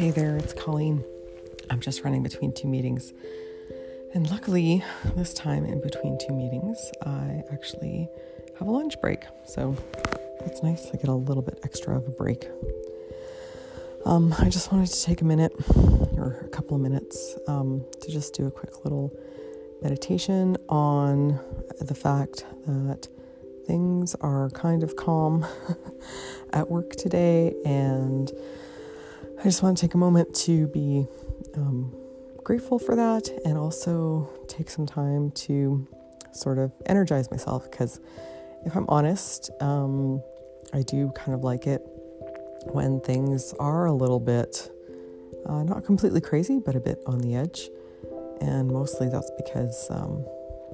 it's Colleen. I'm just running between two meetings. And luckily, this time in between two meetings, I actually have a lunch break. So it's nice. I get a little bit extra of a break. Um, I just wanted to take a minute or a couple of minutes um, to just do a quick little meditation on the fact that things are kind of calm at work today, and I just want to take a moment to be um, grateful for that and also take some time to sort of energize myself because if I'm honest, um, I do kind of like it when things are a little bit uh, not completely crazy, but a bit on the edge. And mostly that's because, um,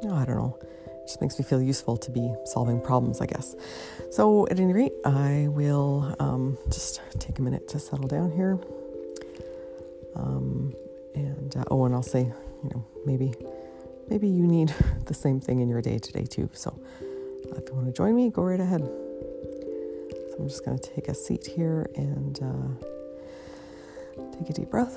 oh, I don't know, it just makes me feel useful to be solving problems, I guess. So, at any rate, I will um, just take a minute to settle down here. Um, and uh, oh, and I'll say, you know, maybe maybe you need the same thing in your day today too. So, uh, if you want to join me, go right ahead. So I'm just going to take a seat here and uh, take a deep breath.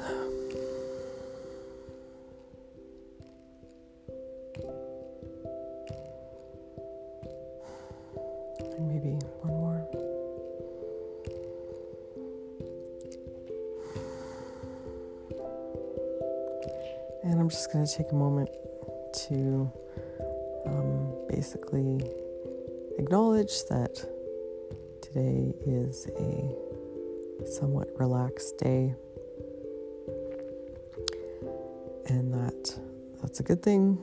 And I'm just going to take a moment to um, basically acknowledge that today is a somewhat relaxed day and that that's a good thing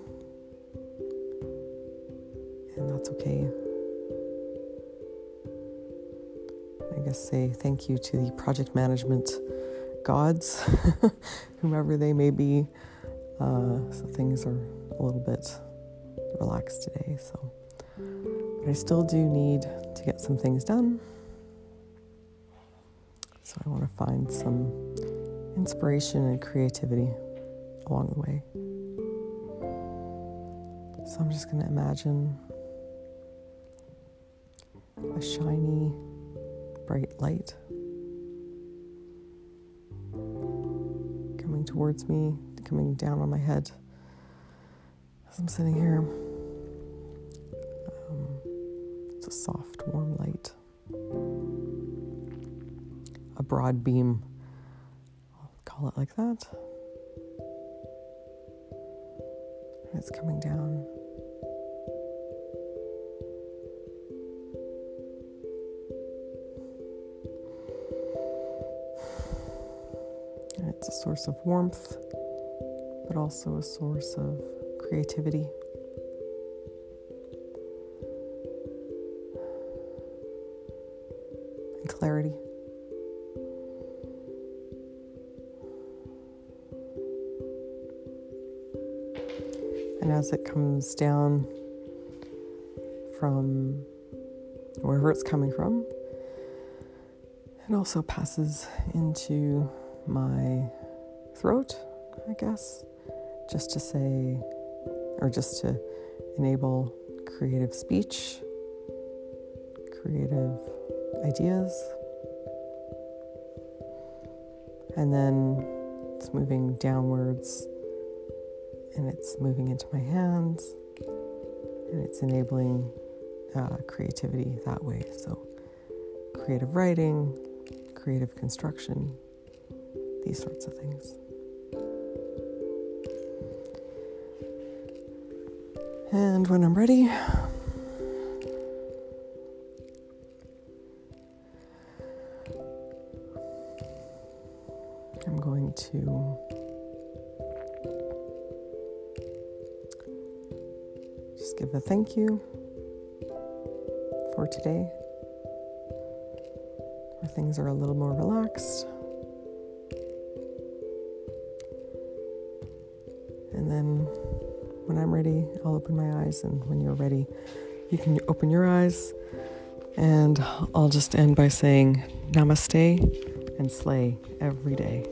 and that's okay. I guess say thank you to the project management gods, whomever they may be. Uh, so things are a little bit relaxed today. So, but I still do need to get some things done. So I want to find some inspiration and creativity along the way. So I'm just going to imagine a shiny, bright light coming towards me, coming down on my head as I'm sitting here. Um, it's a soft, warm light, a broad beam. I'll call it like that. And it's coming down. It's a source of warmth, but also a source of creativity. And clarity. And as it comes down from wherever it's coming from, it also passes into my throat, I guess, just to say, or just to enable creative speech, creative ideas. And then it's moving downwards and it's moving into my hands and it's enabling uh, creativity that way. So, creative writing, creative construction, these sorts of things. And when I'm ready, I'm going to just give a thank you for today, where things are a little more relaxed. And then when I'm ready, I'll open my eyes. And when you're ready, you can open your eyes. And I'll just end by saying namaste and slay every day.